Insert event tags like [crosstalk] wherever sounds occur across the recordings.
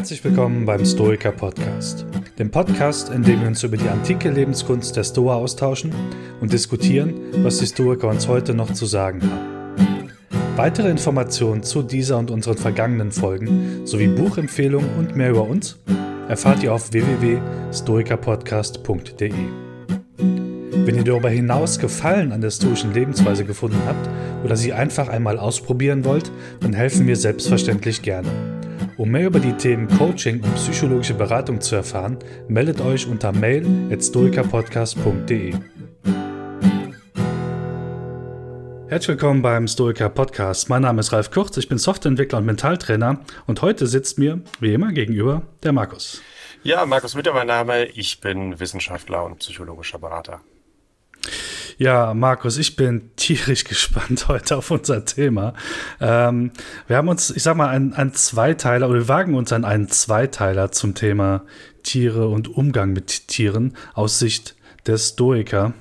Herzlich willkommen beim Stoiker Podcast, dem Podcast, in dem wir uns über die antike Lebenskunst der Stoa austauschen und diskutieren, was die Stoiker uns heute noch zu sagen haben. Weitere Informationen zu dieser und unseren vergangenen Folgen sowie Buchempfehlungen und mehr über uns erfahrt ihr auf www.stoikerpodcast.de. Wenn ihr darüber hinaus Gefallen an der stoischen Lebensweise gefunden habt oder sie einfach einmal ausprobieren wollt, dann helfen wir selbstverständlich gerne. Um mehr über die Themen Coaching und psychologische Beratung zu erfahren, meldet euch unter mail@stoikerpodcast.de. Herzlich willkommen beim Stoiker Podcast. Mein Name ist Ralf Kurz, ich bin Softwareentwickler und Mentaltrainer und heute sitzt mir, wie immer, gegenüber der Markus. Ja, Markus Mütter, mein Name. Ich bin Wissenschaftler und psychologischer Berater. Ja, Markus, ich bin [laughs] tierisch gespannt heute auf unser Thema. Ähm, wir haben uns, ich sag mal, einen, einen Zweiteiler, oder wir wagen uns an einen Zweiteiler zum Thema Tiere und Umgang mit Tieren aus Sicht der Stoiker.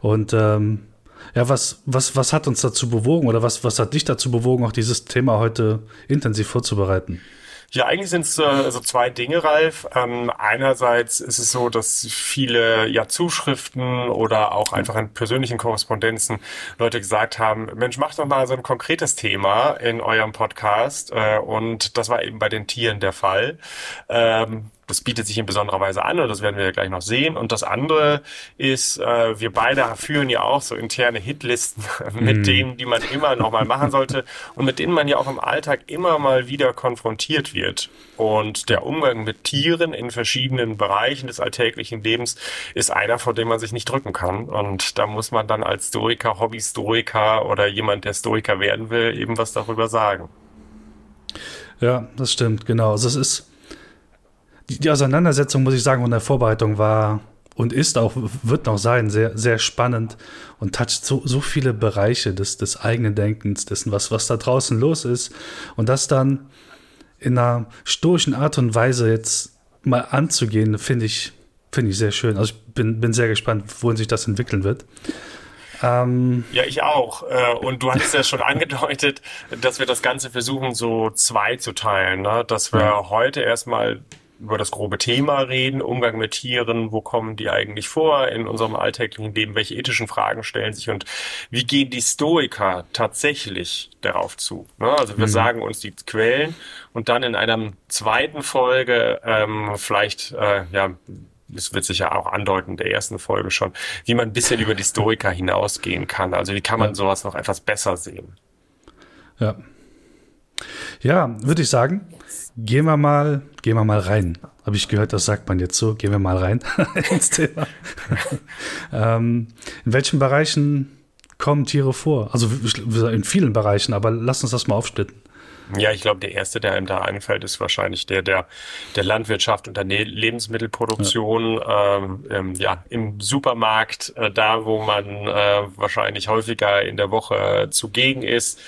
Und ähm, ja, was, was, was hat uns dazu bewogen oder was, was hat dich dazu bewogen, auch dieses Thema heute intensiv vorzubereiten? Ja, eigentlich sind es äh, so zwei Dinge, Ralf. Ähm, einerseits ist es so, dass viele ja Zuschriften oder auch einfach in persönlichen Korrespondenzen Leute gesagt haben, Mensch, macht doch mal so ein konkretes Thema in eurem Podcast. Äh, und das war eben bei den Tieren der Fall. Ähm, das bietet sich in besonderer Weise an und das werden wir ja gleich noch sehen. Und das andere ist, äh, wir beide führen ja auch so interne Hitlisten [laughs] mit mm. denen, die man immer noch mal machen sollte und mit denen man ja auch im Alltag immer mal wieder konfrontiert wird. Und der Umgang mit Tieren in verschiedenen Bereichen des alltäglichen Lebens ist einer, vor dem man sich nicht drücken kann. Und da muss man dann als Stoiker, Hobby-Stoiker oder jemand, der Stoiker werden will, eben was darüber sagen. Ja, das stimmt, genau. Also es ist die, Auseinandersetzung, muss ich sagen, von der Vorbereitung war und ist auch, wird noch sein, sehr, sehr spannend und toucht so, so viele Bereiche des, des eigenen Denkens, dessen, was, was da draußen los ist. Und das dann in einer stoischen Art und Weise jetzt mal anzugehen, finde ich, finde ich sehr schön. Also ich bin, bin sehr gespannt, wohin sich das entwickeln wird. Ähm, ja, ich auch. Äh, und du hattest ja schon [laughs] angedeutet, dass wir das Ganze versuchen, so zwei zu teilen. Ne? Dass wir ja. heute erstmal über das grobe Thema reden, Umgang mit Tieren, wo kommen die eigentlich vor in unserem alltäglichen Leben, welche ethischen Fragen stellen sich und wie gehen die Stoiker tatsächlich darauf zu. Ne? Also wir mhm. sagen uns die Quellen und dann in einer zweiten Folge ähm, vielleicht, äh, ja, es wird sich ja auch andeuten, der ersten Folge schon, wie man ein bisschen über die Stoiker hinausgehen kann. Also wie kann man sowas noch etwas besser sehen. Ja. Ja, würde ich sagen, Gehen wir mal, gehen wir mal rein. Habe ich gehört, das sagt man jetzt so. Gehen wir mal rein [laughs] ins Thema. ähm, in welchen Bereichen kommen Tiere vor? Also in vielen Bereichen, aber lass uns das mal aufsplitten. Ja, ich glaube, der erste, der einem da einfällt, ist wahrscheinlich der der, der Landwirtschaft und der ne Lebensmittelproduktion. Ja, ähm, ähm, ja im Supermarkt, äh, da wo man äh, wahrscheinlich häufiger in der Woche zugegen ist.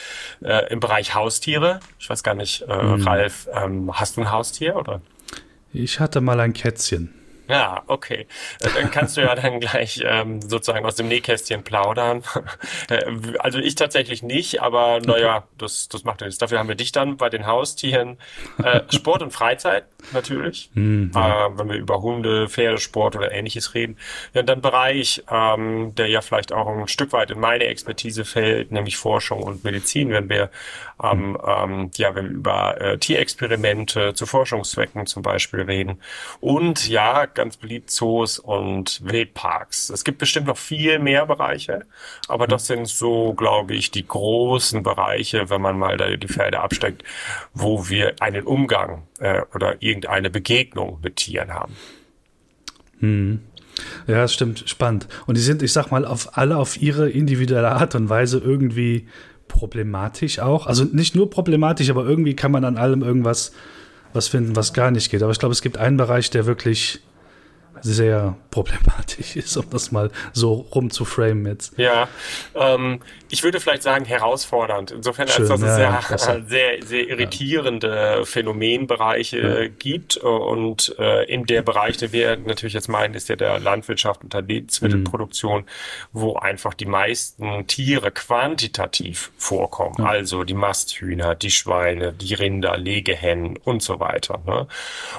Äh, Im Bereich Haustiere. Ich weiß gar nicht, äh, mhm. Ralf, ähm, hast du ein Haustier oder? Ich hatte mal ein Kätzchen. Ja, okay. Äh, dann kannst du ja dann gleich ähm, sozusagen aus dem Nähkästchen plaudern. [laughs] Äh, also ich tatsächlich nicht, aber naja, okay. das, das macht nichts. Dafür haben wir dich dann bei den Haustieren. Äh, Sport und Freizeit natürlich, [laughs] ja. äh, wenn wir über Hunde, Pferdesport oder ähnliches reden. Ja, und dann Bereich, ähm, der ja vielleicht auch ein Stück weit in meine Expertise fällt, nämlich Forschung und Medizin, wenn wir, ähm, mm. ähm, ja, wenn wir über äh, Tierexperimente zu Forschungszwecken zum Beispiel reden. Und ja, ganz beliebt Zoos und Wildparks. Es gibt bestimmt noch viel mehr Bereiche, aber das sind so, glaube ich, die großen Bereiche, wenn man mal da die Felder absteckt, wo wir einen Umgang äh, oder irgendeine Begegnung mit Tieren haben. Hm. Ja, das stimmt, spannend. Und die sind, ich sag mal, auf alle auf ihre individuelle Art und Weise irgendwie problematisch auch. Also nicht nur problematisch, aber irgendwie kann man an allem irgendwas was finden, was gar nicht geht. Aber ich glaube, es gibt einen Bereich, der wirklich sehr problematisch [laughs] ist, um das mal so rumzuframen jetzt. Ja, ähm, ich würde vielleicht sagen herausfordernd. Insofern, Schön, als dass ja, es [laughs] sehr, sehr, sehr irritierende ja. Phänomenbereiche ja. gibt und äh, in der Bereich, den wir natürlich jetzt meinen, ist ja der Landwirtschaft und der Lebensmittelproduktion, mhm. wo einfach die meisten Tiere quantitativ vorkommen. Mhm. Also die Masthühner, die Schweine, die Rinder, Legehennen und so weiter. Ne?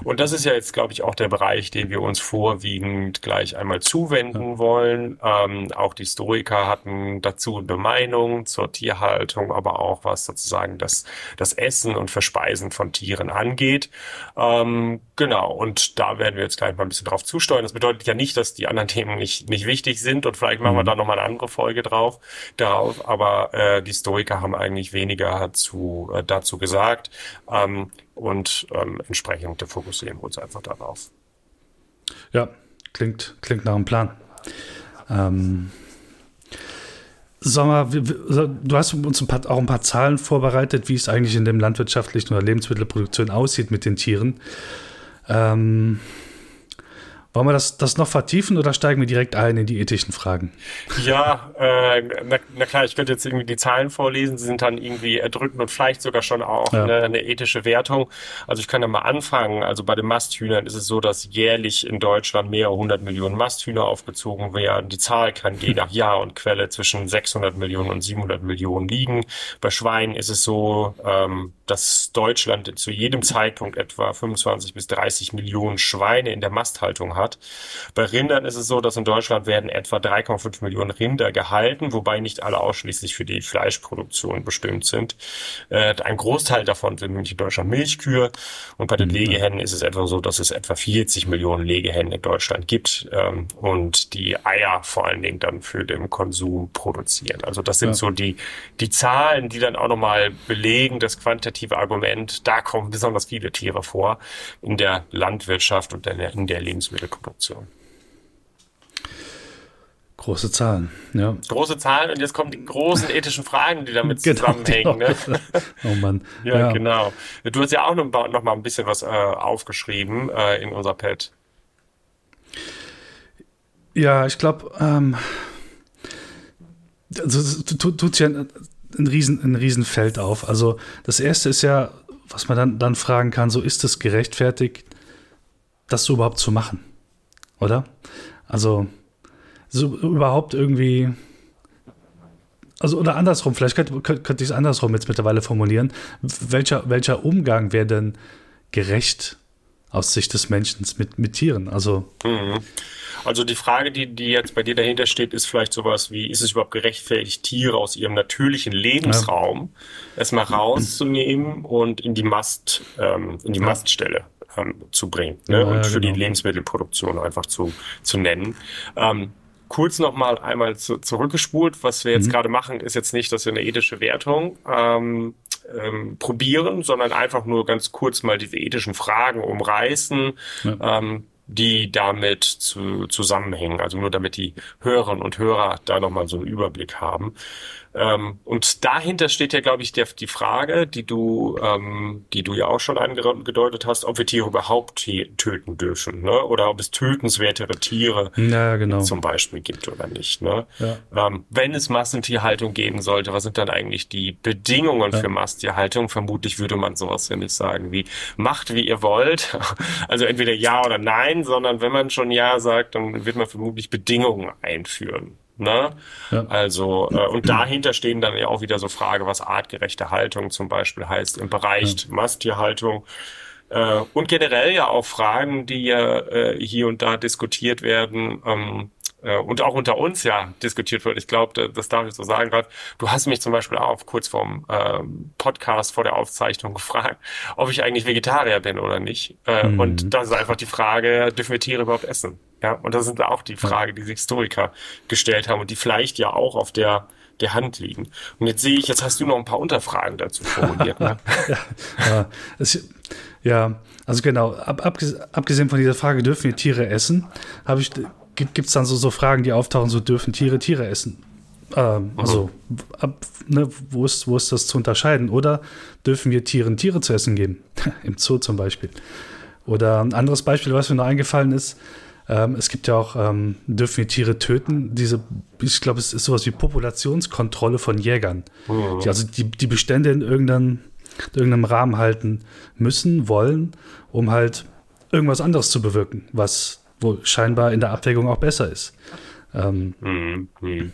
Und das ist ja jetzt, glaube ich, auch der Bereich, den wir uns vorwiegend gleich einmal zuwenden wollen. Ähm, auch die Historiker hatten dazu eine Meinung Meinung zur Tierhaltung, aber auch was sozusagen das, das Essen und Verspeisen von Tieren angeht. Ähm, genau, und da werden wir jetzt gleich mal ein bisschen drauf zusteuern. Das bedeutet ja nicht, dass die anderen [laughs] Themen nicht, nicht wichtig sind und vielleicht machen mhm. wir da nochmal eine andere Folge drauf, darauf, aber äh, die Stoiker haben eigentlich weniger zu, äh, dazu gesagt ähm, und ähm, entsprechend fokussieren wir uns einfach darauf. Ja, klingt, klingt nach einem Plan. Ähm, Sag mal, du hast uns ein paar, auch ein paar Zahlen vorbereitet, wie es eigentlich in dem landwirtschaftlichen oder Lebensmittelproduktion aussieht mit den Tieren. Ähm, wollen wir das, das noch vertiefen oder steigen wir direkt ein in die ethischen Fragen? Ja, äh, na, na, klar, ich könnte jetzt irgendwie die Zahlen vorlesen, sie sind dann irgendwie erdrückend und vielleicht sogar schon auch ja. eine, eine, ethische Wertung. Also ich kann da mal anfangen. Also bei den Masthühnern ist es so, dass jährlich in Deutschland mehrere hundert Millionen Masthühner aufgezogen werden. Die Zahl kann je nach Jahr und Quelle zwischen 600 Millionen und 700 Millionen liegen. Bei Schweinen ist es so, ähm, dass Deutschland zu jedem Zeitpunkt etwa 25 bis 30 Millionen Schweine in der Masthaltung hat. Bei Rindern ist es so, dass in Deutschland werden etwa 3,5 Millionen Rinder gehalten, wobei nicht alle ausschließlich für die Fleischproduktion bestimmt sind. Äh, ein Großteil davon sind nämlich in Deutschland Milchkühe und bei den mhm. Legehennen ist es etwa so, dass es etwa 40 Millionen Legehennen in Deutschland gibt ähm, und die Eier vor allen Dingen dann für den Konsum produzieren. Also das sind ja. so die, die Zahlen, die dann auch nochmal belegen, dass quantitativ qualitative Argument, da kommen besonders viele Tiere vor in der Landwirtschaft und in der Lebensmittelproduktion. Große Zahlen, ja. Große Zahlen und jetzt kommen die großen ethischen Fragen, die damit [laughs] genau, zusammenhängen. Genau. Ne? [laughs] Oh Mann. ja, ja, genau. Du hast ja auch noch, noch mal ein bisschen was äh, aufgeschrieben äh, in unser Pad. Ja, ich glaube, ähm, also, tut, tut ja ein, Riesen, ein Riesenfeld auf. Also das erste ist ja, was man dann, dann fragen kann, so ist es gerechtfertigt, das so überhaupt zu machen? Oder? Also so überhaupt irgendwie, also oder andersrum, vielleicht könnte, könnte ich es andersrum jetzt mittlerweile formulieren. Welcher, welcher Umgang wäre denn gerecht aus Sicht des Menschen mit, mit Tieren? Also. Mhm. Also die Frage, die, die jetzt bei dir dahinter steht, ist vielleicht sowas wie, ist es überhaupt gerechtfertigt, Tiere aus ihrem natürlichen Lebensraum ja. erstmal rauszunehmen und in die Mast, ähm, in die ja. Maststelle ähm, zu bringen ne? Ja, und für genau. die Lebensmittelproduktion einfach zu, zu nennen. Ähm, kurz nochmal einmal zu, zurückgespult. Was wir jetzt mhm. gerade machen, ist jetzt nicht, dass wir eine ethische Wertung ähm, ähm, probieren, sondern einfach nur ganz kurz mal diese ethischen Fragen umreißen. Ja. Ähm, die damit zu, zusammenhängen. Also nur damit die Hörerinnen und Hörer da nochmal so einen Überblick haben. Ähm, und dahinter steht ja, glaube ich, der, die Frage, die du, ähm, die du ja auch schon angedeutet hast, ob wir Tiere überhaupt töten dürfen, ne? Oder ob es tötenswertere Tiere ja, genau. zum Beispiel gibt oder nicht. Ne? Ja. Ähm, wenn es Massentierhaltung geben sollte, was sind dann eigentlich die Bedingungen ja. für Massentierhaltung? Vermutlich würde man sowas ja nicht sagen wie macht wie ihr wollt. [laughs] Also entweder ja oder nein, sondern wenn man schon ja sagt, dann wird man vermutlich Bedingungen einführen. Ne? Ja. Also, äh, und dahinter stehen dann ja auch wieder so Frage, was artgerechte Haltung zum Beispiel heißt im Bereich ja. Masttierhaltung. Äh, und generell ja auch Fragen, die ja äh, hier und da diskutiert werden, ähm, äh, und auch unter uns ja diskutiert wird. Ich glaube, das darf ich so sagen gerade. Du hast mich zum Beispiel auch kurz vorm ähm, Podcast vor der Aufzeichnung [laughs] gefragt, ob ich eigentlich Vegetarier bin oder nicht. Äh, mhm. Und das ist einfach die Frage, dürfen wir Tiere überhaupt essen? Ja, und das sind auch die Frage, die sich Historiker gestellt haben und die vielleicht ja auch auf der der Hand liegen. Und jetzt sehe ich, jetzt hast du noch ein paar Unterfragen dazu formuliert. Ne? [laughs] ja, ja, es, ja, also genau, ab, abgesehen von dieser Frage, dürfen wir Tiere essen, habe ich, gibt es dann so, so Fragen, die auftauchen, so dürfen Tiere Tiere essen? Ähm, also, ab, ne, wo, ist, wo ist das zu unterscheiden? Oder dürfen wir Tieren Tiere zu essen geben? [laughs] Im Zoo zum Beispiel. Oder ein anderes Beispiel, was mir noch eingefallen ist, Ähm, es gibt ja auch, ähm, dürfen wir Tiere töten? Diese, ich glaube, es ist sowas wie Populationskontrolle von Jägern. Mhm. Die also die, die Bestände in irgendeinem, in irgendeinem Rahmen halten müssen, wollen, um halt irgendwas anderes zu bewirken, was wohl scheinbar in der Abwägung auch besser ist. Ähm, mhm. Mhm.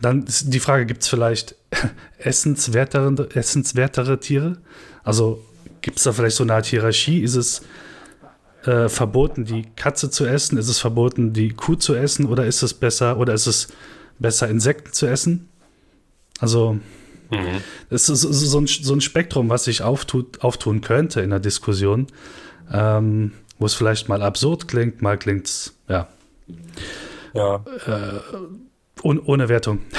Dann ist die Frage, gibt es vielleicht [laughs] essenswertere, essenswertere Tiere? Also gibt es da vielleicht so eine Art Hierarchie? Ist es äh, verboten, die Katze zu essen? Ist es verboten, die Kuh zu essen? Oder ist es besser, oder ist es besser, Insekten zu essen? Also, mhm. es ist so ein, so ein Spektrum, was sich auftut, auftun könnte in der Diskussion, ähm, wo es vielleicht mal absurd klingt, mal klingt es, ja. Ja. Äh, ohne, ohne Wertung. [laughs]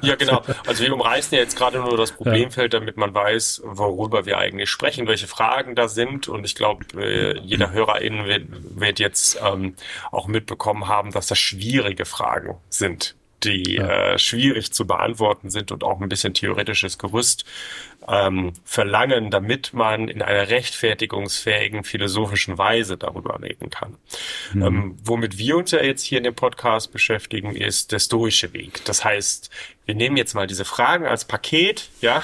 Ja, genau. Also wir umreißen ja jetzt gerade nur das Problemfeld, damit man weiß, worüber wir eigentlich sprechen, welche Fragen da sind. Und ich glaube, äh, jeder HörerInnen wird, wird jetzt ähm, auch mitbekommen haben, dass das schwierige Fragen sind die ja. äh, schwierig zu beantworten sind und auch ein bisschen theoretisches Gerüst ähm, verlangen, damit man in einer rechtfertigungsfähigen philosophischen Weise darüber reden kann. Mhm. Ähm, womit wir uns ja jetzt hier in dem Podcast beschäftigen, ist der stoische Weg. Das heißt, wir nehmen jetzt mal diese Fragen als Paket, ja,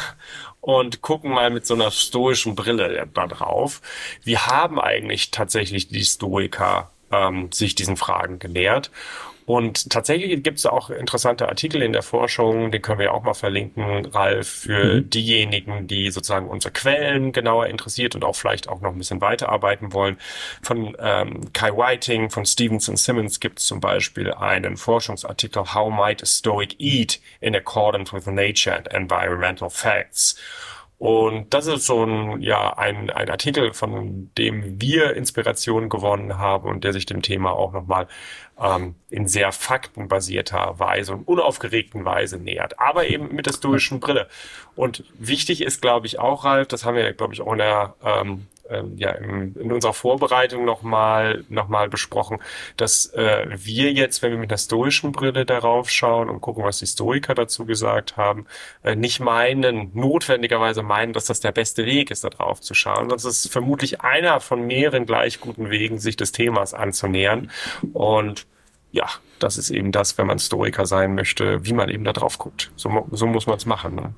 und gucken mal mit so einer stoischen Brille da drauf. Wie haben eigentlich tatsächlich die Stoiker ähm, sich diesen Fragen genähert und tatsächlich gibt es auch interessante Artikel in der Forschung, den können wir auch mal verlinken, Ralf, für mhm. diejenigen, die sozusagen unsere Quellen genauer interessiert und auch vielleicht auch noch ein bisschen weiterarbeiten wollen. Von ähm, Kai Whiting, von Stevenson Simmons gibt es zum Beispiel einen Forschungsartikel How Might a Stoic Eat in Accordance with Nature and Environmental Facts? Und das ist so ein, ja, ein, ein Artikel, von dem wir Inspiration gewonnen haben und der sich dem Thema auch nochmal ähm, in sehr faktenbasierter Weise und unaufgeregten Weise nähert, aber eben mit der stoischen Brille. Und wichtig ist, glaube ich, auch, Ralf, das haben wir, glaube ich, auch in der ähm, ähm, ja, in, in unserer Vorbereitung nochmal noch mal besprochen, dass äh, wir jetzt, wenn wir mit einer stoischen Brille darauf schauen und gucken, was die Stoiker dazu gesagt haben, äh, nicht meinen, notwendigerweise meinen, dass das der beste Weg ist, da drauf zu schauen. Das ist vermutlich einer von mehreren gleich guten Wegen, sich des Themas anzunähern. Und ja, das ist eben das, wenn man Stoiker sein möchte, wie man eben da drauf guckt. So, so muss man es machen. Ne?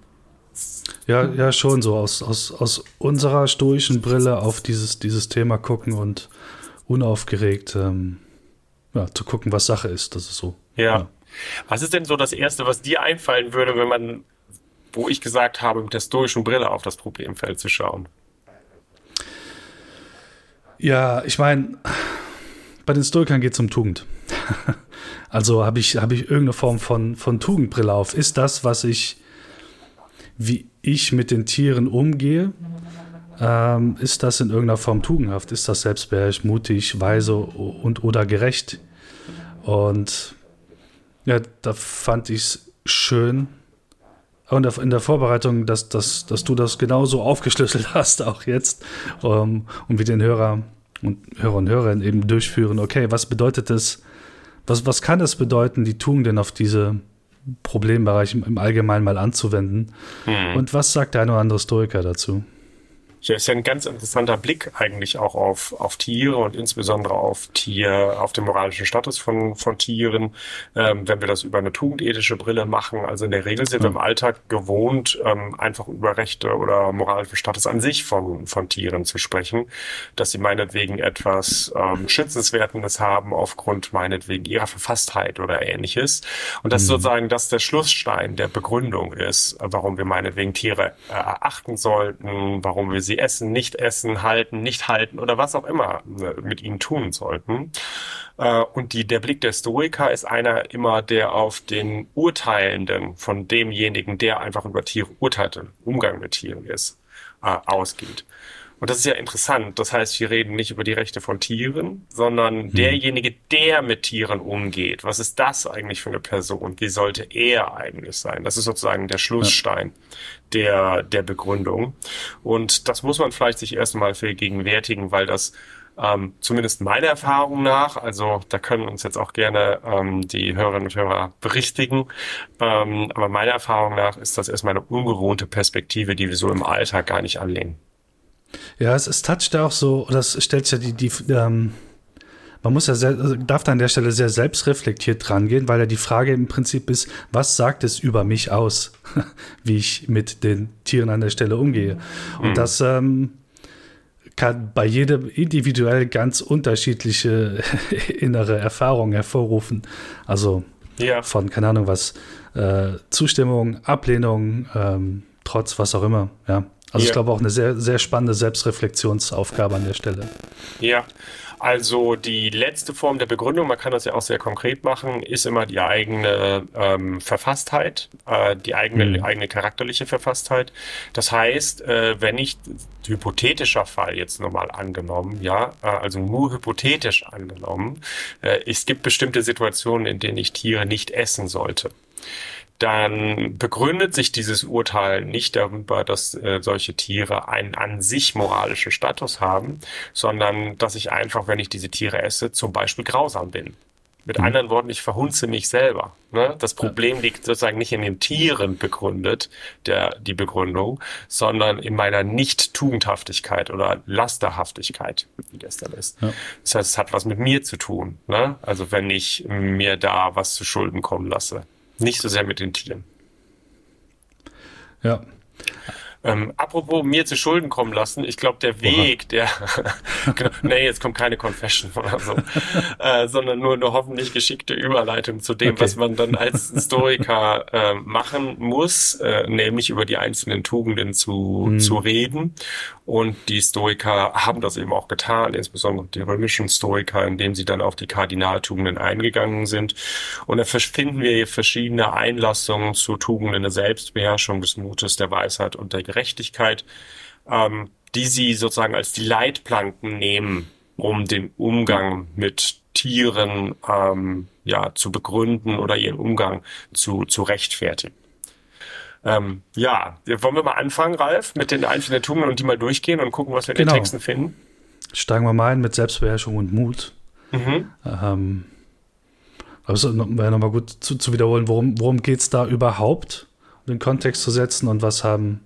Ja, ja, schon so aus, aus, aus unserer stoischen Brille auf dieses, dieses Thema gucken und unaufgeregt ähm, ja, zu gucken, was Sache ist. Das ist so. Ja. ja. Was ist denn so das Erste, was dir einfallen würde, wenn man, wo ich gesagt habe, mit der stoischen Brille auf das Problemfeld zu schauen? Ja, ich meine, bei den Stoikern geht es um Tugend. [laughs] also habe ich, hab ich irgendeine Form von, von Tugendbrille auf. Ist das, was ich wie ich mit den Tieren umgehe, ähm, ist das in irgendeiner Form tugendhaft? Ist das selbstbeherrscht, mutig, weise und oder gerecht? Und ja, da fand ich es schön. Und in der Vorbereitung, dass, dass, dass du das genauso aufgeschlüsselt [laughs] hast, auch jetzt, um, ähm, und wir den Hörer und Hörer und Hörerinnen eben durchführen, okay, was bedeutet es, was, was kann es bedeuten, die Tugenden auf diese Problembereich im Allgemeinen mal anzuwenden. Hm. Und was sagt der eine oder andere Stoiker dazu? Ja, ist ja ein ganz interessanter Blick eigentlich auch auf, auf Tiere und insbesondere auf Tier, auf den moralischen Status von, von Tieren, ähm, wenn wir das über eine tugendethische Brille machen. Also in der Regel sind wir im Alltag gewohnt, ähm, einfach über Rechte oder moralischen Status an sich von, von Tieren zu sprechen, dass sie meinetwegen etwas ähm, Schützenswertendes haben aufgrund meinetwegen ihrer Verfasstheit oder ähnliches. Und das mhm. sozusagen das der Schlussstein der Begründung ist, warum wir meinetwegen Tiere äh, achten sollten, warum wir sie essen, nicht essen, halten, nicht halten oder was auch immer mit ihnen tun sollten. Äh, und die, der Blick der Stoiker ist einer immer, der auf den Urteilenden von demjenigen, der einfach über Tiere urteilte, Umgang mit Tieren ist, äh, ausgeht. Und das ist ja interessant. Das heißt, wir reden nicht über die Rechte von Tieren, sondern hm. derjenige, der mit Tieren umgeht. Was ist das eigentlich für eine Person? Wie sollte er eigentlich sein? Das ist sozusagen der Schlussstein der, der Begründung. Und das muss man vielleicht sich erstmal vergegenwärtigen, weil das ähm, zumindest meiner Erfahrung nach, also da können uns jetzt auch gerne ähm, die Hörerinnen und Hörer berichtigen, ähm, aber meiner Erfahrung nach ist das erstmal eine ungewohnte Perspektive, die wir so im Alltag gar nicht anlehnen. Ja, es, es toucht ja auch so, das stellt ja die, die ähm, man muss ja sehr, darf da an der Stelle sehr selbstreflektiert dran gehen, weil ja die Frage im Prinzip ist, was sagt es über mich aus, [laughs] wie ich mit den Tieren an der Stelle umgehe? Und mhm. das ähm, kann bei jedem individuell ganz unterschiedliche [laughs] innere Erfahrungen hervorrufen. Also ja. von, keine Ahnung was, äh, Zustimmung, Ablehnung, ähm, trotz was auch immer, ja. Also ja. ich glaube auch eine sehr, sehr spannende Selbstreflexionsaufgabe an der Stelle. Ja, also die letzte Form der Begründung, man kann das ja auch sehr konkret machen, ist immer die eigene ähm, Verfasstheit, äh, die eigene, mhm. eigene charakterliche Verfasstheit. Das heißt, äh, wenn ich hypothetischer Fall jetzt nochmal angenommen, ja, äh, also nur hypothetisch angenommen, äh, es gibt bestimmte Situationen, in denen ich Tiere nicht essen sollte dann begründet sich dieses Urteil nicht darüber, dass äh, solche Tiere einen an sich moralischen Status haben, sondern dass ich einfach, wenn ich diese Tiere esse, zum Beispiel grausam bin. Mit mhm. anderen Worten, ich verhunze mich selber. Ne? Das Problem liegt sozusagen nicht in den Tieren begründet, der, die Begründung, sondern in meiner Nicht-Tugendhaftigkeit oder Lasterhaftigkeit, wie das dann ist. Ja. Das heißt, es hat was mit mir zu tun. Ne? Also wenn ich mir da was zu Schulden kommen lasse. Nicht so sehr mit den Tieren. Ja. Ähm, apropos mir zu Schulden kommen lassen, ich glaube, der Weg, der, [laughs] genau, nee, jetzt kommt keine Confession oder so, [laughs] äh, sondern nur eine hoffentlich geschickte Überleitung zu dem, okay. was man dann als [laughs] Historiker äh, machen muss, äh, nämlich über die einzelnen Tugenden zu, hm. zu reden. Und die Stoiker haben das eben auch getan, insbesondere die römischen Stoiker, indem sie dann auf die Kardinaltugenden eingegangen sind. Und da finden wir hier verschiedene Einlassungen zu Tugenden der Selbstbeherrschung, des Mutes, der Weisheit und der Gerechtigkeit, ähm, die sie sozusagen als die Leitplanken nehmen, um den Umgang mit Tieren ähm, ja zu begründen oder ihren Umgang zu, zu rechtfertigen. Ähm, ja, wollen wir mal anfangen, Ralf, mit den einzelnen Tugenden und die mal durchgehen und gucken, was wir in genau. den Texten finden? Steigen wir mal ein mit Selbstbeherrschung und Mut. Mhm. Ähm, also wäre nochmal gut zu, zu wiederholen, worum, worum geht es da überhaupt, um den Kontext zu setzen und was haben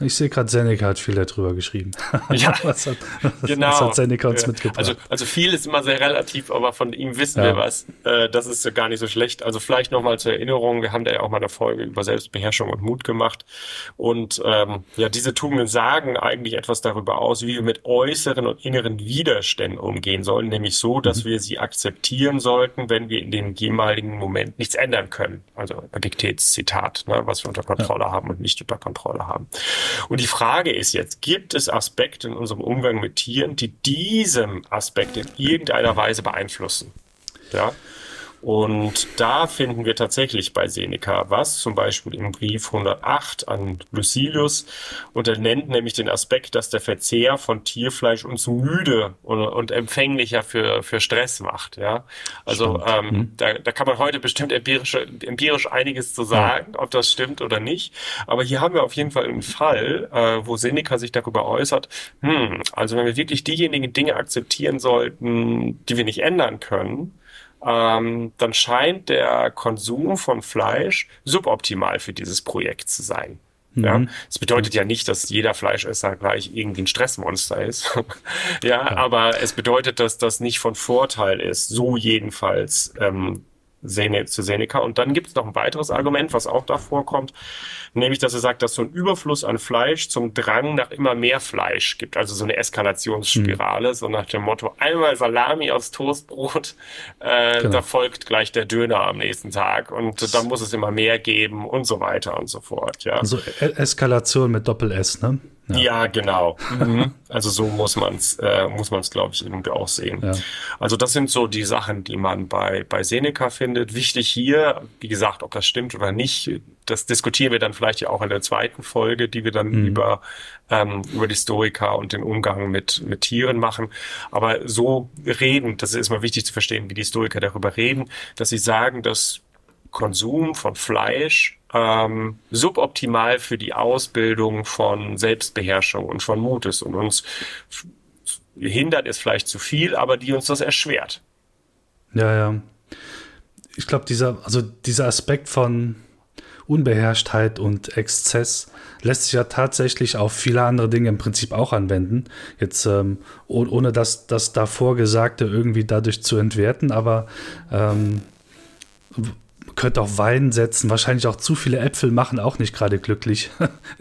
ich sehe gerade, Seneca hat viel darüber geschrieben. [laughs] Ja, [laughs] was hat, genau. Was hat Seneca uns mitgebracht? Also, also viel ist immer sehr relativ, aber von ihm wissen ja. wir was. Äh, das ist gar nicht so schlecht. Also vielleicht nochmal zur Erinnerung, wir haben da ja auch mal eine Folge über Selbstbeherrschung und Mut gemacht. Und ähm, ja, diese Tugenden sagen eigentlich etwas darüber aus, wie wir mit äußeren und inneren Widerständen umgehen sollen, nämlich so, dass mhm. wir sie akzeptieren sollten, wenn wir in dem jeweiligen Moment nichts ändern können. Also Epictets Zitat, ne, was wir unter Kontrolle ja. haben und nicht unter Kontrolle haben. Und die Frage ist jetzt, gibt es Aspekte in unserem Umgang mit Tieren, die diesem Aspekt in irgendeiner Weise beeinflussen? Ja. Und da finden wir tatsächlich bei Seneca was, zum Beispiel im Brief 108 an Lucilius. Und er nennt nämlich den Aspekt, dass der Verzehr von Tierfleisch uns müde und, und empfänglicher für, für Stress macht. Ja, also ähm, mhm. da, da kann man heute bestimmt empirisch, empirisch einiges zu sagen, ob das stimmt oder nicht. Aber hier haben wir auf jeden Fall einen Fall, äh, wo Seneca sich darüber äußert, hm, also wenn wir wirklich diejenigen Dinge akzeptieren sollten, die wir nicht ändern können, ähm, dann scheint der Konsum von Fleisch suboptimal für dieses Projekt zu sein. Mhm. Ja, das bedeutet ja nicht, dass jeder Fleischesser gleich irgendwie ein Stressmonster ist. [laughs] ja, ja, aber es bedeutet, dass das nicht von Vorteil ist, so jedenfalls ähm, Sene, zu Seneca. Und dann gibt es noch ein weiteres Argument, was auch da vorkommt, nämlich, dass er sagt, dass so ein Überfluss an Fleisch zum Drang nach immer mehr Fleisch gibt, also so eine Eskalationsspirale, mhm. so nach dem Motto, einmal Salami aufs Toastbrot, äh, genau. da folgt gleich der Döner am nächsten Tag und da muss es immer mehr geben und so weiter und so fort. Ja. Also Eskalation mit Doppel-S, ne? Ja, ja genau. Mhm. Also so muss man es, äh, muss man es, glaube ich, irgendwie auch sehen. Ja. Also das sind so die Sachen, die man bei, bei Seneca findet. Wichtig hier, wie gesagt, ob das stimmt oder nicht, das diskutieren wir dann vielleicht ja auch in der zweiten Folge, die wir dann mhm. über, ähm, über die Stoiker und den Umgang mit, mit Tieren machen. Aber so reden, das ist mal wichtig zu verstehen, wie die Stoiker darüber reden, dass sie sagen, dass Konsum von Fleisch ähm, suboptimal für die Ausbildung von Selbstbeherrschung und von Mut ist und uns hindert es vielleicht zu viel, aber die uns das erschwert. Ja, ja. Ich glaube, dieser, also dieser Aspekt von Unbeherrschtheit und Exzess lässt sich ja tatsächlich auf viele andere Dinge im Prinzip auch anwenden. Jetzt ähm, ohne das, das davor Gesagte irgendwie dadurch zu entwerten, aber ähm, könnte auch Wein setzen. Wahrscheinlich auch zu viele Äpfel machen auch nicht gerade glücklich. [laughs]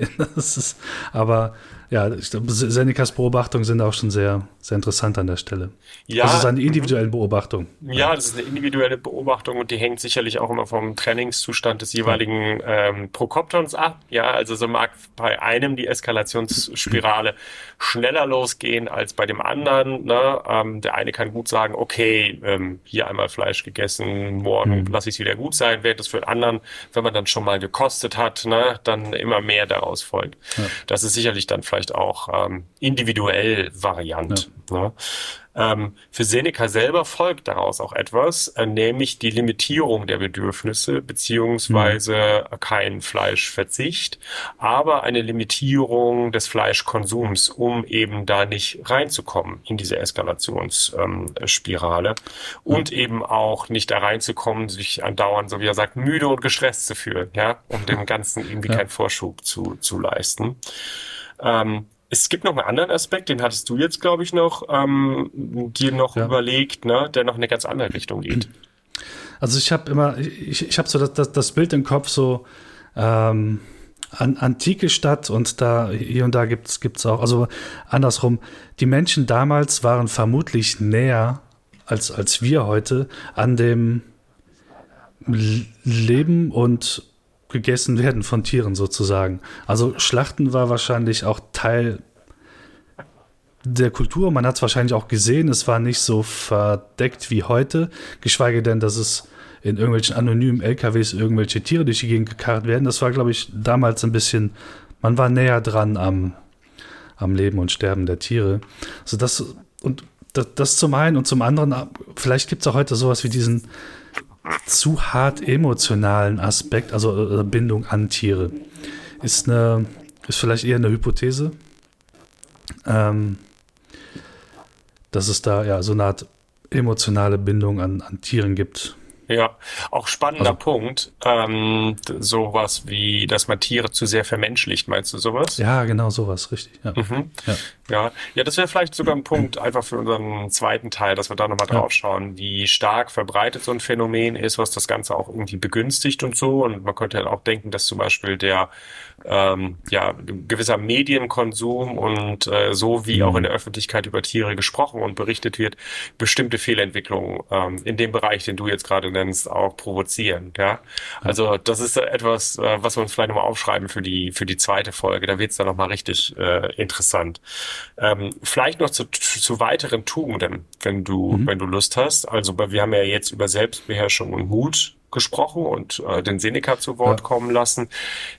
ist, aber ja, Senecas Beobachtungen sind auch schon sehr, sehr interessant an der Stelle. Ja, also es ist eine individuelle Beobachtung. Ja, das ist eine individuelle Beobachtung und die hängt sicherlich auch immer vom Trainingszustand des jeweiligen ähm, Prokoptons ab. Ja, also so mag bei einem die Eskalationsspirale schneller losgehen als bei dem anderen. Ne? Ähm, der eine kann gut sagen, okay, ähm, hier einmal Fleisch gegessen, morgen mhm. lasse ich es wieder gut sein, während das für den anderen, wenn man dann schon mal gekostet hat, ne, dann immer mehr daraus folgt. Ja. Das ist sicherlich dann vielleicht vielleicht auch ähm, individuell variant. Ja. Ne? Ähm, für Seneca selber folgt daraus auch etwas, äh, nämlich die Limitierung der Bedürfnisse beziehungsweise mhm. kein Fleischverzicht, aber eine Limitierung des Fleischkonsums, um eben da nicht reinzukommen in diese Eskalationsspirale ähm, und mhm. eben auch nicht da reinzukommen, sich andauernd, so wie er sagt, müde und gestresst zu fühlen, ja, um dem Ganzen irgendwie ja. keinen Vorschub zu, zu leisten. Ähm, es gibt noch einen anderen Aspekt, den hattest du jetzt, glaube ich, noch ähm, dir noch ja. überlegt, ne, der noch in eine ganz andere Richtung geht. [clears throat] Also ich habe immer, ich, ich habe so das, das, das, Bild im Kopf so ähm, an, antike Stadt und da hier und da gibt's gibt's auch, also andersrum, die Menschen damals waren vermutlich näher als, als wir heute an dem Leben und gegessen werden von Tieren sozusagen. Also Schlachten war wahrscheinlich auch Teil der Kultur. Man hat es wahrscheinlich auch gesehen. Es war nicht so verdeckt wie heute, geschweige denn, dass es in irgendwelchen anonymen LKWs irgendwelche Tiere durch die Gegend gekarrt werden. Das war, glaube ich, damals ein bisschen, man war näher dran am, am Leben und Sterben der Tiere. Also das und das, das zum einen und zum anderen, vielleicht gibt es auch heute sowas wie diesen zu hart emotionalen Aspekt, also äh, Bindung an Tiere, ist eine, ist vielleicht eher eine Hypothese, ähm, dass es da ja so eine Art emotionale Bindung an, an Tieren gibt. Ja, auch spannender also, Punkt. Ähm, sowas wie, dass man Tiere zu sehr vermenschlicht, meinst du sowas? Ja, genau sowas, richtig. Ja, mhm. ja. ja. ja, das wäre vielleicht sogar ein Punkt einfach für unseren zweiten Teil, dass wir da nochmal drauf schauen, wie stark verbreitet so ein Phänomen ist, was das Ganze auch irgendwie begünstigt und so. Und man könnte halt auch denken, dass zum Beispiel der ähm, ja, gewisser Medienkonsum und äh, so wie mhm. auch in der Öffentlichkeit über Tiere gesprochen und berichtet wird, bestimmte Fehlentwicklungen ähm, in dem Bereich, den du jetzt gerade nennst, auch provozieren. Ja, also das ist etwas, äh, was wir uns vielleicht nochmal aufschreiben für die für die zweite Folge. Da wird es dann nochmal richtig äh, interessant. Ähm, vielleicht noch zu, zu weiteren Tugenden, wenn du mhm. wenn du Lust hast. Also wir haben ja jetzt über Selbstbeherrschung und Mut gesprochen und äh, den Seneca zu Wort ja. kommen lassen.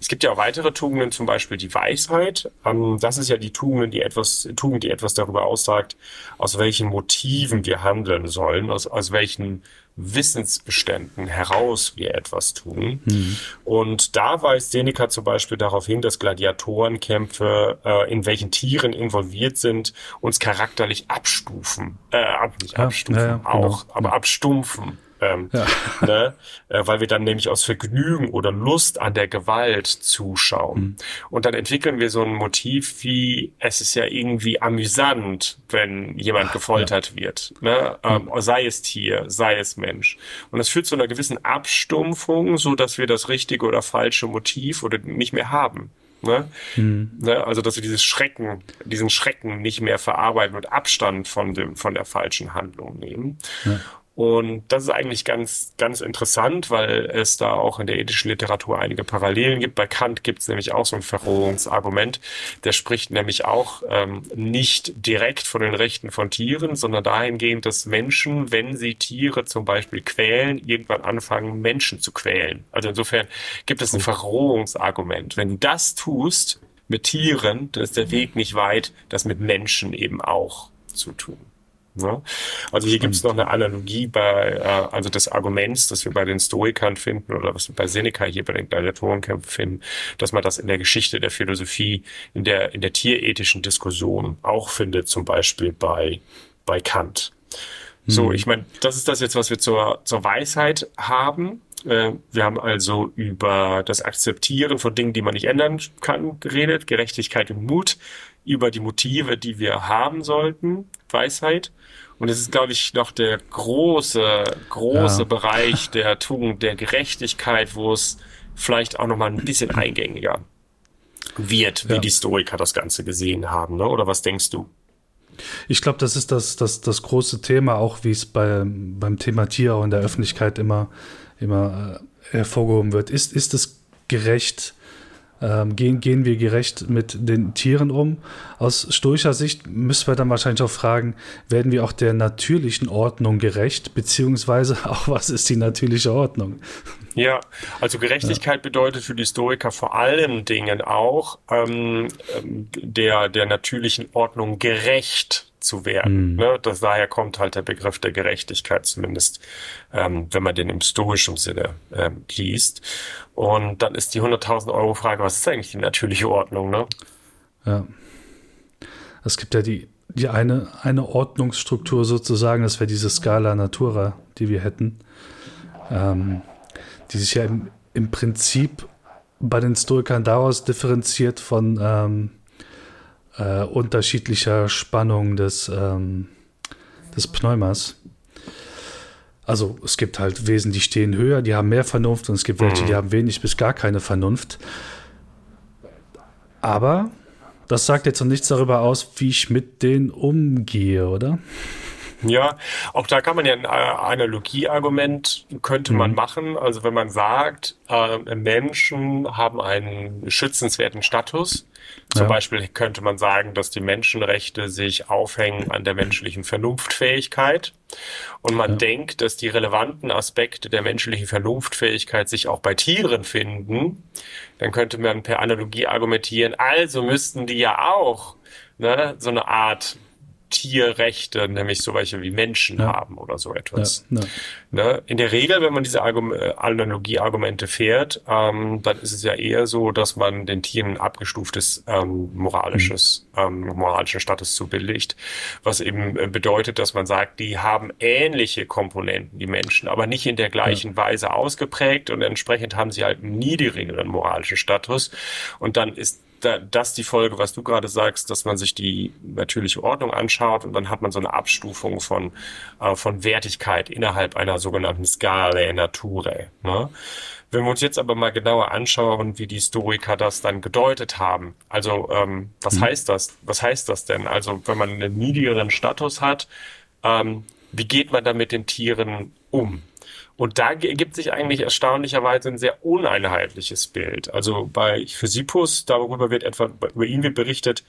Es gibt ja auch weitere Tugenden, zum Beispiel die Weisheit. Ähm, das ist ja die Tugend, die etwas, Tugend, die etwas darüber aussagt, aus welchen Motiven wir handeln sollen, aus, aus welchen Wissensbeständen heraus wir etwas tun. Mhm. Und da weist Seneca zum Beispiel darauf hin, dass Gladiatorenkämpfe, äh, in welchen Tieren involviert sind, uns charakterlich abstufen, äh, nicht abstufen, ja, ja, auch, genau. aber abstumpfen. Ähm, ja. [laughs] ne? Äh, weil wir dann nämlich aus Vergnügen oder Lust an der Gewalt zuschauen. Mhm. Und dann entwickeln wir so ein Motiv wie, es ist ja irgendwie amüsant, wenn jemand Ach, gefoltert ja. wird. Ne? Ähm, mhm. sei es Tier, sei es Mensch. Und das führt zu einer gewissen Abstumpfung, so dass wir das richtige oder falsche Motiv oder nicht mehr haben. Ne? Mhm. Ne? Also dass wir dieses Schrecken, diesen Schrecken nicht mehr verarbeiten und Abstand von dem von der falschen Handlung nehmen. Ja. Und das ist eigentlich ganz, ganz interessant, weil es da auch in der ethischen Literatur einige Parallelen gibt. Bei Kant gibt es nämlich auch so ein Verrohungsargument. Der spricht nämlich auch ähm, nicht direkt von den Rechten von Tieren, sondern dahingehend, dass Menschen, wenn sie Tiere zum Beispiel quälen, irgendwann anfangen, Menschen zu quälen. Also insofern gibt es ein Verrohungsargument. Wenn du das tust mit Tieren, dann ist der Weg nicht weit, das mit Menschen eben auch zu tun. Ne? Also hier gibt es noch eine Analogie bei, äh, also des Arguments, das wir bei den Stoikern finden oder was wir bei Seneca hier bei den Gladiatorenkämpfen finden, dass man das in der Geschichte der Philosophie, in der, in der tierethischen Diskussion auch findet, zum Beispiel bei, bei Kant. So, mhm. ich meine, das ist das jetzt, was wir zur, zur Weisheit haben. Äh, wir haben also über das Akzeptieren von Dingen, die man nicht ändern kann, geredet, Gerechtigkeit und Mut, über die Motive, die wir haben sollten, Weisheit. Und es ist, glaube ich, noch der große, große ja. Bereich der Tugend, der Gerechtigkeit, wo es vielleicht auch noch mal ein bisschen eingängiger wird, wie ja. die Stoiker das Ganze gesehen haben. Ne? Oder was denkst du? Ich glaube, das ist das, das, das große Thema, auch wie es bei, beim Thema Tier in der Öffentlichkeit immer, immer äh, hervorgehoben wird. Ist, ist es gerecht? Ähm, gehen, gehen wir gerecht mit den Tieren um? Aus stoischer Sicht müssen wir dann wahrscheinlich auch fragen, werden wir auch der natürlichen Ordnung gerecht, beziehungsweise [laughs] auch was ist die natürliche Ordnung? Ja, also Gerechtigkeit ja. bedeutet für die Stoiker vor allen Dingen auch ähm der, der natürlichen Ordnung gerecht zu werden. Mhm. Ne? Das, daher kommt halt der Begriff der Gerechtigkeit, zumindest ähm, wenn man den im stoischen Sinne ähm, liest. Und dann ist die 100.000 Euro Frage, was ist eigentlich die natürliche Ordnung? Ne? Ja. Es gibt ja die, die eine, eine Ordnungsstruktur sozusagen, das wäre diese Skala Natura, die wir hätten, ähm, die sich ja im, im Prinzip bei den Stoikern daraus differenziert von ähm, äh, unterschiedlicher Spannung des, ähm, des Pneumas. Also es gibt halt Wesen, die stehen höher, die haben mehr Vernunft und es gibt welche, die mhm. haben wenig bis gar keine Vernunft. Aber das sagt jetzt noch nichts darüber aus, wie ich mit denen umgehe, oder? Ja, auch da kann man ja ein äh, Analogieargument könnte mhm. man machen. Also wenn man sagt, äh, Menschen haben einen schützenswerten Status, zum ja. Beispiel könnte man sagen, dass die Menschenrechte sich aufhängen an der menschlichen Vernunftfähigkeit. Und man ja. denkt, dass die relevanten Aspekte der menschlichen Vernunftfähigkeit sich auch bei Tieren finden. Dann könnte man per Analogie argumentieren, also müssten die ja auch ne, so eine Art Tierrechte, nämlich so welche wie Menschen ja. haben oder so etwas. Ja, ja. Ne? In der Regel, wenn man diese Argum äh, Analogie-Argumente fährt, ähm, dann ist es ja eher so, dass man den Tieren abgestuftes ähm, moralisches, mhm. ähm, moralischen Status zubilligt, was eben äh, bedeutet, dass man sagt, die haben ähnliche Komponenten, die Menschen, aber nicht in der gleichen Weise ausgeprägt und entsprechend haben sie halt einen niedrigeren moralischen Status und dann ist da, das die Folge, was du gerade sagst, dass man sich die natürliche Ordnung anschaut und dann hat man so eine Abstufung von, äh, von Wertigkeit innerhalb einer sogenannten Skala Naturae. Ne? Wenn wir uns jetzt aber mal genauer anschauen, wie die Historiker das dann gedeutet haben, also ähm, was mhm. heißt das? Was heißt das denn? Also wenn man einen niedrigeren Status hat, ähm, wie geht man da mit den Tieren um? Und da ergibt sich eigentlich erstaunlicherweise ein sehr uneinheitliches Bild. Also bei Physippus, darüber wird etwa, über ihn wird berichtet,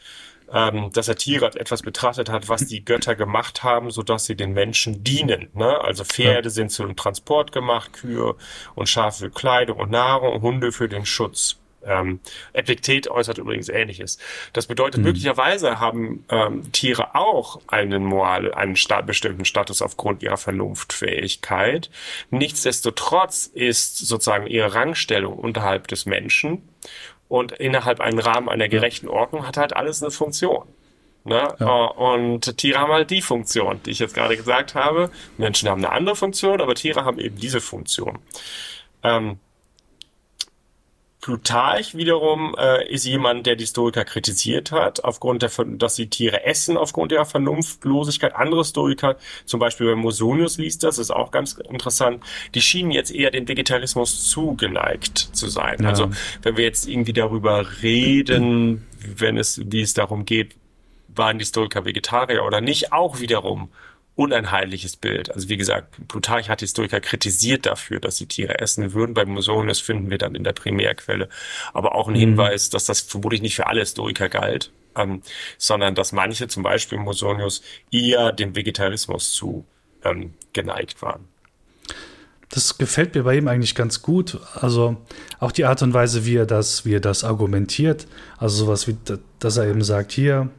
ähm, dass er Tiere etwas betrachtet hat, was die Götter gemacht haben, so dass sie den Menschen dienen. Ne? Also Pferde sind zum Transport gemacht, Kühe und Schafe für Kleidung und Nahrung, Hunde für den Schutz. Ähm, Epiktet äußert übrigens Ähnliches. Das bedeutet, mhm. möglicherweise haben ähm, Tiere auch einen Moral, einen sta bestimmten Status aufgrund ihrer Vernunftfähigkeit. Nichtsdestotrotz ist sozusagen ihre Rangstellung unterhalb des Menschen und innerhalb einem Rahmen einer gerechten Ordnung hat halt alles eine Funktion. Ne? Ja. Und Tiere haben halt die Funktion, die ich jetzt gerade gesagt habe. Menschen haben eine andere Funktion, aber Tiere haben eben diese Funktion. Ähm, Plutarch wiederum äh, ist jemand, der die Stoiker kritisiert hat, aufgrund der, dass sie Tiere essen, aufgrund ihrer Vernunftlosigkeit. Andere Stoiker, zum Beispiel bei Mosonius liest das, ist auch ganz interessant, die schienen jetzt eher den Vegetarismus zugeneigt zu sein. Ja. Also wenn wir jetzt irgendwie darüber reden, wenn es, wie es darum geht, waren die Stoiker Vegetarier oder nicht, auch wiederum uneinheitliches Bild. Also wie gesagt, Plutarch hat die Stoiker kritisiert dafür, dass sie Tiere essen würden. Bei Musonius finden wir dann in der Primärquelle aber auch ein mhm. Hinweis, dass das vermutlich nicht für alle Stoiker galt, ähm, sondern dass manche, zum Beispiel Musonius, eher dem Vegetarismus zu ähm, geneigt waren. Das gefällt mir bei ihm eigentlich ganz gut. Also auch die Art und Weise, wie er das, wie er das argumentiert. Also sowas wie, dass er eben sagt, hier,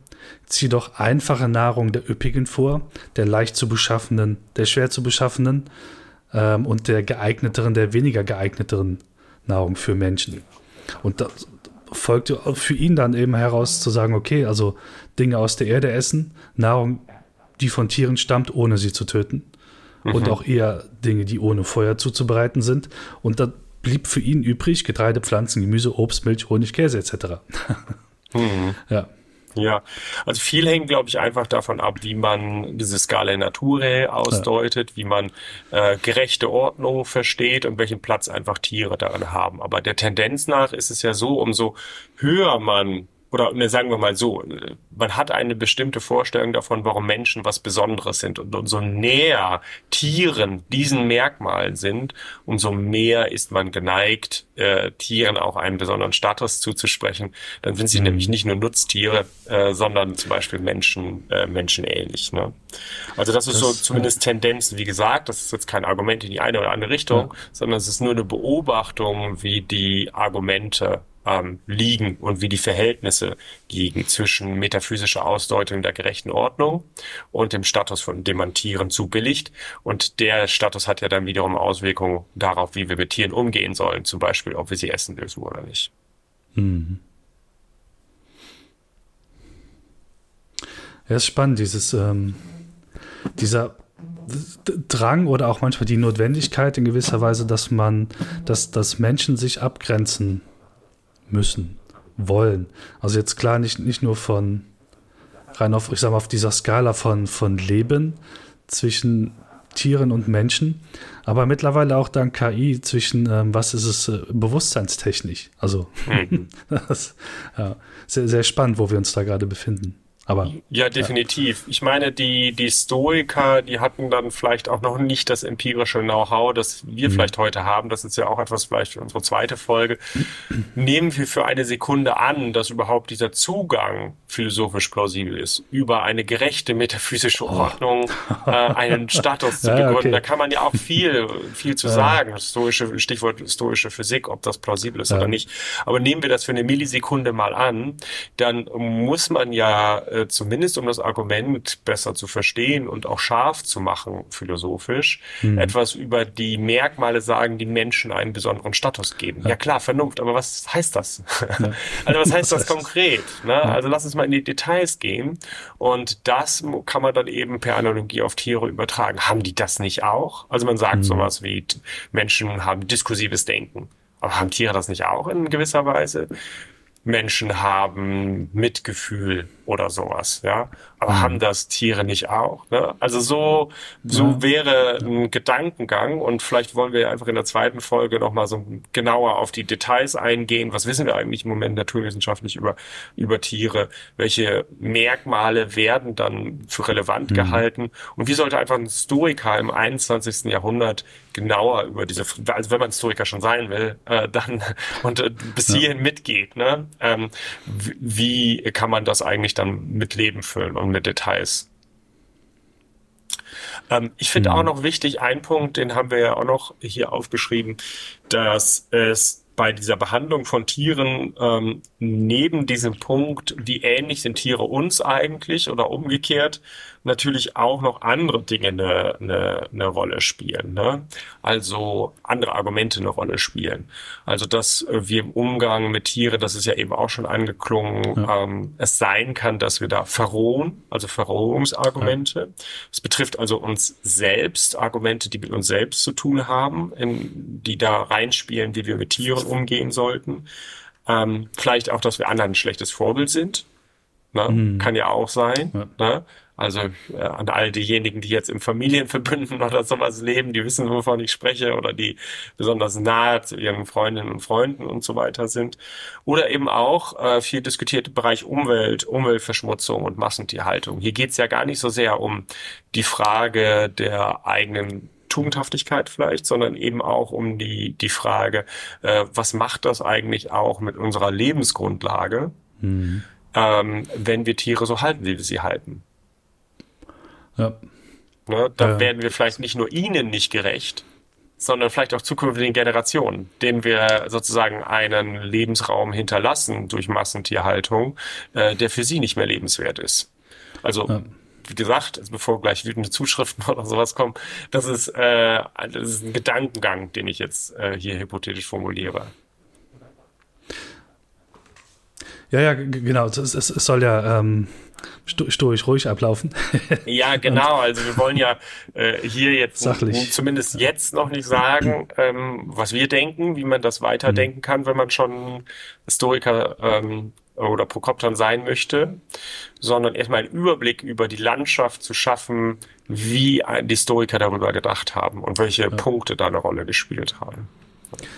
Zieh doch einfache Nahrung der üppigen vor, der leicht zu beschaffenen, der schwer zu beschaffenen ähm, und der geeigneteren, der weniger geeigneteren Nahrung für Menschen. Und da folgt für ihn dann eben heraus zu sagen, okay, also Dinge aus der Erde essen, Nahrung, die von Tieren stammt, ohne sie zu töten. mhm. und auch eher Dinge, die ohne Feuer zuzubereiten sind. Und da blieb für ihn übrig Getreide, Pflanzen, Gemüse, Obst, Milch, Honig, Käse etc. mhm. [laughs] Ja. Ja, also viel hängt, glaube ich, einfach davon ab, wie man diese Skala Naturae ausdeutet, ja. wie man äh, gerechte Ordnung versteht und welchen Platz einfach Tiere darin haben. Aber der Tendenz nach ist es ja so, umso höher man oder ne, sagen wir mal so, man hat eine bestimmte Vorstellung davon, warum Menschen was Besonderes sind. Und umso näher Tieren diesen Merkmalen sind, umso mehr ist man geneigt, äh, Tieren auch einen besonderen Status zuzusprechen. Dann sind sie mhm. nämlich nicht nur Nutztiere, äh, sondern zum Beispiel Menschen, äh, menschenähnlich. Ne? Also das ist das, so zumindest Tendenzen. Wie gesagt, das ist jetzt kein Argument in die eine oder andere Richtung, ja. sondern es ist nur eine Beobachtung, wie die Argumente ähm, liegen und wie die Verhältnisse liegen zwischen metaphysischer Ausdeutung der gerechten Ordnung und dem Status, von dem man Tieren zubilligt. Und der Status hat ja dann wiederum Auswirkungen darauf, wie wir mit Tieren umgehen sollen, zum Beispiel, ob wir sie essen dürfen oder nicht. Mhm. Ja, ist spannend, dieses, ähm, dieser Drang oder auch manchmal die Notwendigkeit in gewisser Weise, dass man, dass, dass Menschen sich abgrenzen müssen, wollen. Also jetzt klar nicht, nicht nur von rein auf, ich sag mal, auf dieser Skala von, von Leben zwischen Tieren und Menschen, aber mittlerweile auch dank KI zwischen, ähm, was ist es, äh, bewusstseinstechnisch. Also mhm. [laughs] das, ja, sehr, sehr spannend, wo wir uns da gerade befinden. Aber, ja, definitiv. Ja. Ich meine, die, die Stoiker, die hatten dann vielleicht auch noch nicht das empirische Know-how, das wir mhm. vielleicht heute haben. Das ist ja auch etwas vielleicht für unsere zweite Folge. Nehmen wir für eine Sekunde an, dass überhaupt dieser Zugang philosophisch plausibel ist, über eine gerechte metaphysische oh. Ordnung oh. äh, einen Status [laughs] zu ja, begründen. Okay. Da kann man ja auch viel, viel zu ja. sagen. Stoische, Stichwort stoische Physik, ob das plausibel ist oder nicht. Aber nehmen wir das für eine Millisekunde mal an, dann muss man ja äh, zumindest um das Argument besser zu verstehen und auch scharf zu machen, philosophisch, hm. etwas über die Merkmale sagen, die Menschen einen besonderen Status geben. Ja, ja klar, Vernunft, aber was heißt das? Ja. [laughs] also was heißt das [laughs] konkret? Ne? Ja. Also lass uns mal in die Details gehen. Und das kann man dann eben per Analogie auf Tiere übertragen. Haben die das nicht auch? Also man sagt hm. sowas wie, Menschen haben diskursives Denken. Aber haben Tiere das nicht auch in gewisser Weise? Menschen haben Mitgefühl oder sowas, ja. Aber mhm. haben das Tiere nicht auch? Ne? Also so, so ja. wäre ein Gedankengang und vielleicht wollen wir einfach in der zweiten Folge nochmal so genauer auf die Details eingehen. Was wissen wir eigentlich im Moment naturwissenschaftlich über, über Tiere? Welche Merkmale werden dann für relevant mhm. gehalten? Und wie sollte einfach ein Stoiker im 21. Jahrhundert genauer über diese, also wenn man Historiker schon sein will, äh, dann [laughs] und äh, bis hierhin ja. mitgeht, ne? Ähm, wie kann man das eigentlich dann mit Leben füllen und mit Details? Ähm, ich finde mhm. auch noch wichtig, ein Punkt, den haben wir ja auch noch hier aufgeschrieben, dass es bei dieser Behandlung von Tieren ähm, neben diesem Punkt, wie ähnlich sind Tiere uns eigentlich oder umgekehrt, natürlich auch noch andere Dinge eine, eine, eine Rolle spielen. Ne? Also andere Argumente eine Rolle spielen. Also dass wir im Umgang mit Tieren, das ist ja eben auch schon angeklungen, ja. ähm, es sein kann, dass wir da verrohen, also Verrohungsargumente. Es ja. betrifft also uns selbst, Argumente, die mit uns selbst zu tun haben, in, die da reinspielen, wie wir mit Tieren umgehen sollten. Ähm, vielleicht auch, dass wir anderen ein schlechtes Vorbild sind. Ne? Mhm. Kann ja auch sein. Ja. Ne? Also äh, an all diejenigen, die jetzt im Familienverbünden [laughs] oder sowas leben, die wissen, wovon ich spreche oder die besonders nahe zu ihren Freundinnen und Freunden und so weiter sind. Oder eben auch äh, viel diskutierte Bereich Umwelt, Umweltverschmutzung und Massentierhaltung. Hier geht es ja gar nicht so sehr um die Frage der eigenen Tugendhaftigkeit vielleicht, sondern eben auch um die, die Frage, äh, was macht das eigentlich auch mit unserer Lebensgrundlage, mhm. ähm, wenn wir Tiere so halten, wie wir sie halten. Ja. Ne, da ja. werden wir vielleicht nicht nur ihnen nicht gerecht, sondern vielleicht auch zukünftigen Generationen, denen wir sozusagen einen Lebensraum hinterlassen durch Massentierhaltung, äh, der für sie nicht mehr lebenswert ist. Also ja. wie gesagt, also bevor gleich wütende Zuschriften [laughs] oder sowas kommen, das ist, äh, das ist ein Gedankengang, den ich jetzt äh, hier hypothetisch formuliere. Ja, ja, genau. Es, es, es soll ja ähm, stoisch ruhig ablaufen. [laughs] ja, genau. Also wir wollen ja äh, hier jetzt Sachlich. zumindest jetzt noch nicht sagen, ähm, was wir denken, wie man das weiterdenken mhm. kann, wenn man schon Historiker ähm, oder Prokopton sein möchte, sondern erstmal einen Überblick über die Landschaft zu schaffen, wie die Historiker darüber gedacht haben und welche ja. Punkte da eine Rolle gespielt haben.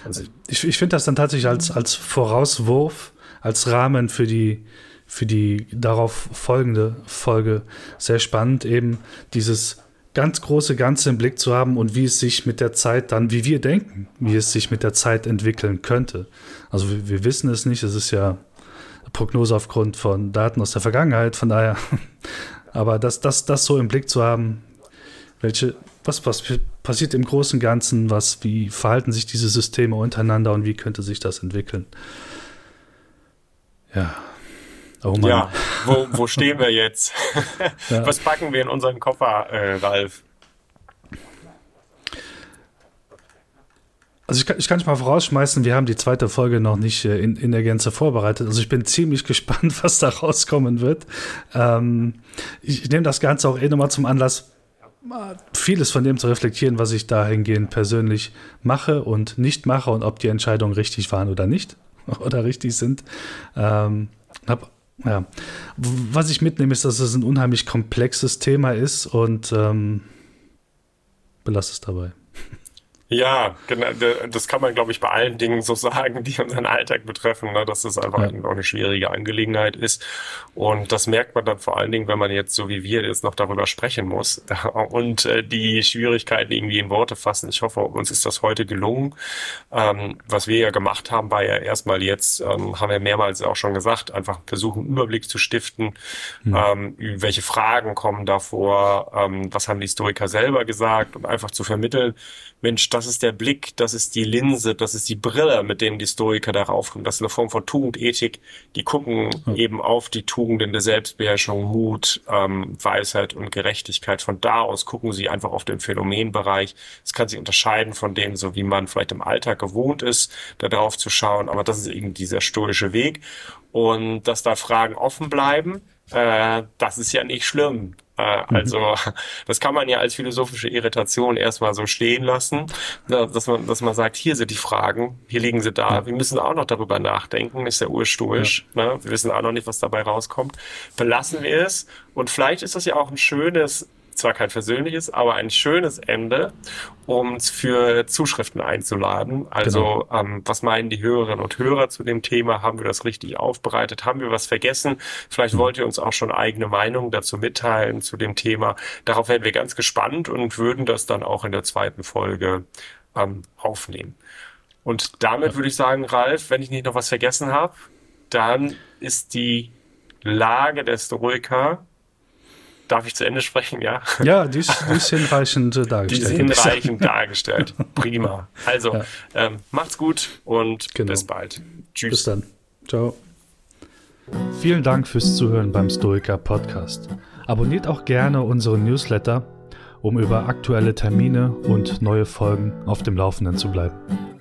Also ich, ich finde das dann tatsächlich als, als Vorauswurf, als Rahmen für die, für die darauf folgende Folge sehr spannend, eben dieses ganz große Ganze im Blick zu haben und wie es sich mit der Zeit dann, wie wir denken, wie es sich mit der Zeit entwickeln könnte. Also wir, wir wissen es nicht, es ist ja Prognose aufgrund von Daten aus der Vergangenheit, von daher, [laughs] aber das, das, das so im Blick zu haben, welche, was, was passiert im Großen und Ganzen, was, wie verhalten sich diese Systeme untereinander und wie könnte sich das entwickeln? Ja. Oh Mann. Ja, wo, wo stehen wir jetzt? [laughs] ja. Was packen wir in unseren Koffer, äh, Ralf? Also ich kann, ich kann dich mal vorausschmeißen, wir haben die zweite Folge noch nicht äh, in, in der Gänze vorbereitet. Also ich bin [laughs] ziemlich gespannt, was da rauskommen wird. Ähm, ich, ich nehme das Ganze auch eh nochmal zum Anlass, vieles von dem zu reflektieren, was ich dahingehend persönlich mache und nicht mache und ob die Entscheidungen richtig waren oder nicht [laughs] oder richtig sind. Ähm, hab, ja. Was ich mitnehme, ist, dass es ein unheimlich komplexes Thema ist und ähm, belasse es dabei. Ja, genau, das kann man, glaube ich, bei allen Dingen so [laughs] sagen, die unseren Alltag betreffen, ne, dass das einfach ja. auch eine schwierige Angelegenheit ist. Und das merkt man dann vor allen Dingen, wenn man jetzt so wie wir jetzt noch darüber sprechen muss [laughs] und äh, die Schwierigkeiten irgendwie in Worte fassen. Ich hoffe, uns ist das heute gelungen. Ähm, was wir ja gemacht haben, war ja erstmal jetzt, ähm, haben wir mehrmals auch schon gesagt, einfach versuchen, einen Überblick zu stiften, mhm. ähm, welche Fragen kommen davor, ähm, was haben die Historiker selber gesagt und einfach zu vermitteln, Mensch, das ist der Blick, das ist die Linse, das ist die Brille, mit denen die Stoiker darauf kommen. Das ist eine Form von Tugendethik. Die gucken ja. eben auf die Tugenden der Selbstbeherrschung, Mut, ähm, Weisheit und Gerechtigkeit. Von da aus gucken sie einfach auf den Phänomenbereich. Es kann sich unterscheiden von dem, so wie man vielleicht im Alltag gewohnt ist, da drauf zu schauen. Aber das ist eben dieser stoische Weg. Und dass da Fragen offen bleiben, äh, das ist ja nicht schlimm. Äh, mhm. also das kann man ja als philosophische Irritation erstmal so stehen lassen, dass man, dass man sagt, hier sind die Fragen, hier liegen sie da. Wir müssen auch noch darüber nachdenken, ist ja urstoisch. Ja. Ne? Wir wissen auch noch nicht, was dabei rauskommt. Belassen wir es. Und vielleicht ist das ja auch ein schönes zwar kein persönliches, aber ein schönes Ende, um für Zuschriften einzuladen. Also genau. ähm, was meinen die Hörerinnen und Hörer zu dem Thema? Haben wir das richtig aufbereitet? Haben wir was vergessen? Vielleicht mhm. wollt ihr uns auch schon eigene Meinungen dazu mitteilen zu dem Thema. Darauf wären wir ganz gespannt und würden das dann auch in der zweiten Folge ähm, aufnehmen. Und damit ja. würde ich sagen, Ralf, wenn ich nicht noch was vergessen habe, dann ist die Lage der Stoiker Darf ich zu Ende sprechen, ja? Ja, die ist, die ist hinreichend äh, dargestellt. Die ist hinreichend [laughs] dargestellt. Prima. Also, ja. ähm, macht's gut und genau. bis bald. Tschüss. Bis dann. Ciao. Vielen Dank fürs Zuhören beim Stoiker Podcast. Abonniert auch gerne unseren Newsletter, um über aktuelle Termine und neue Folgen auf dem Laufenden zu bleiben.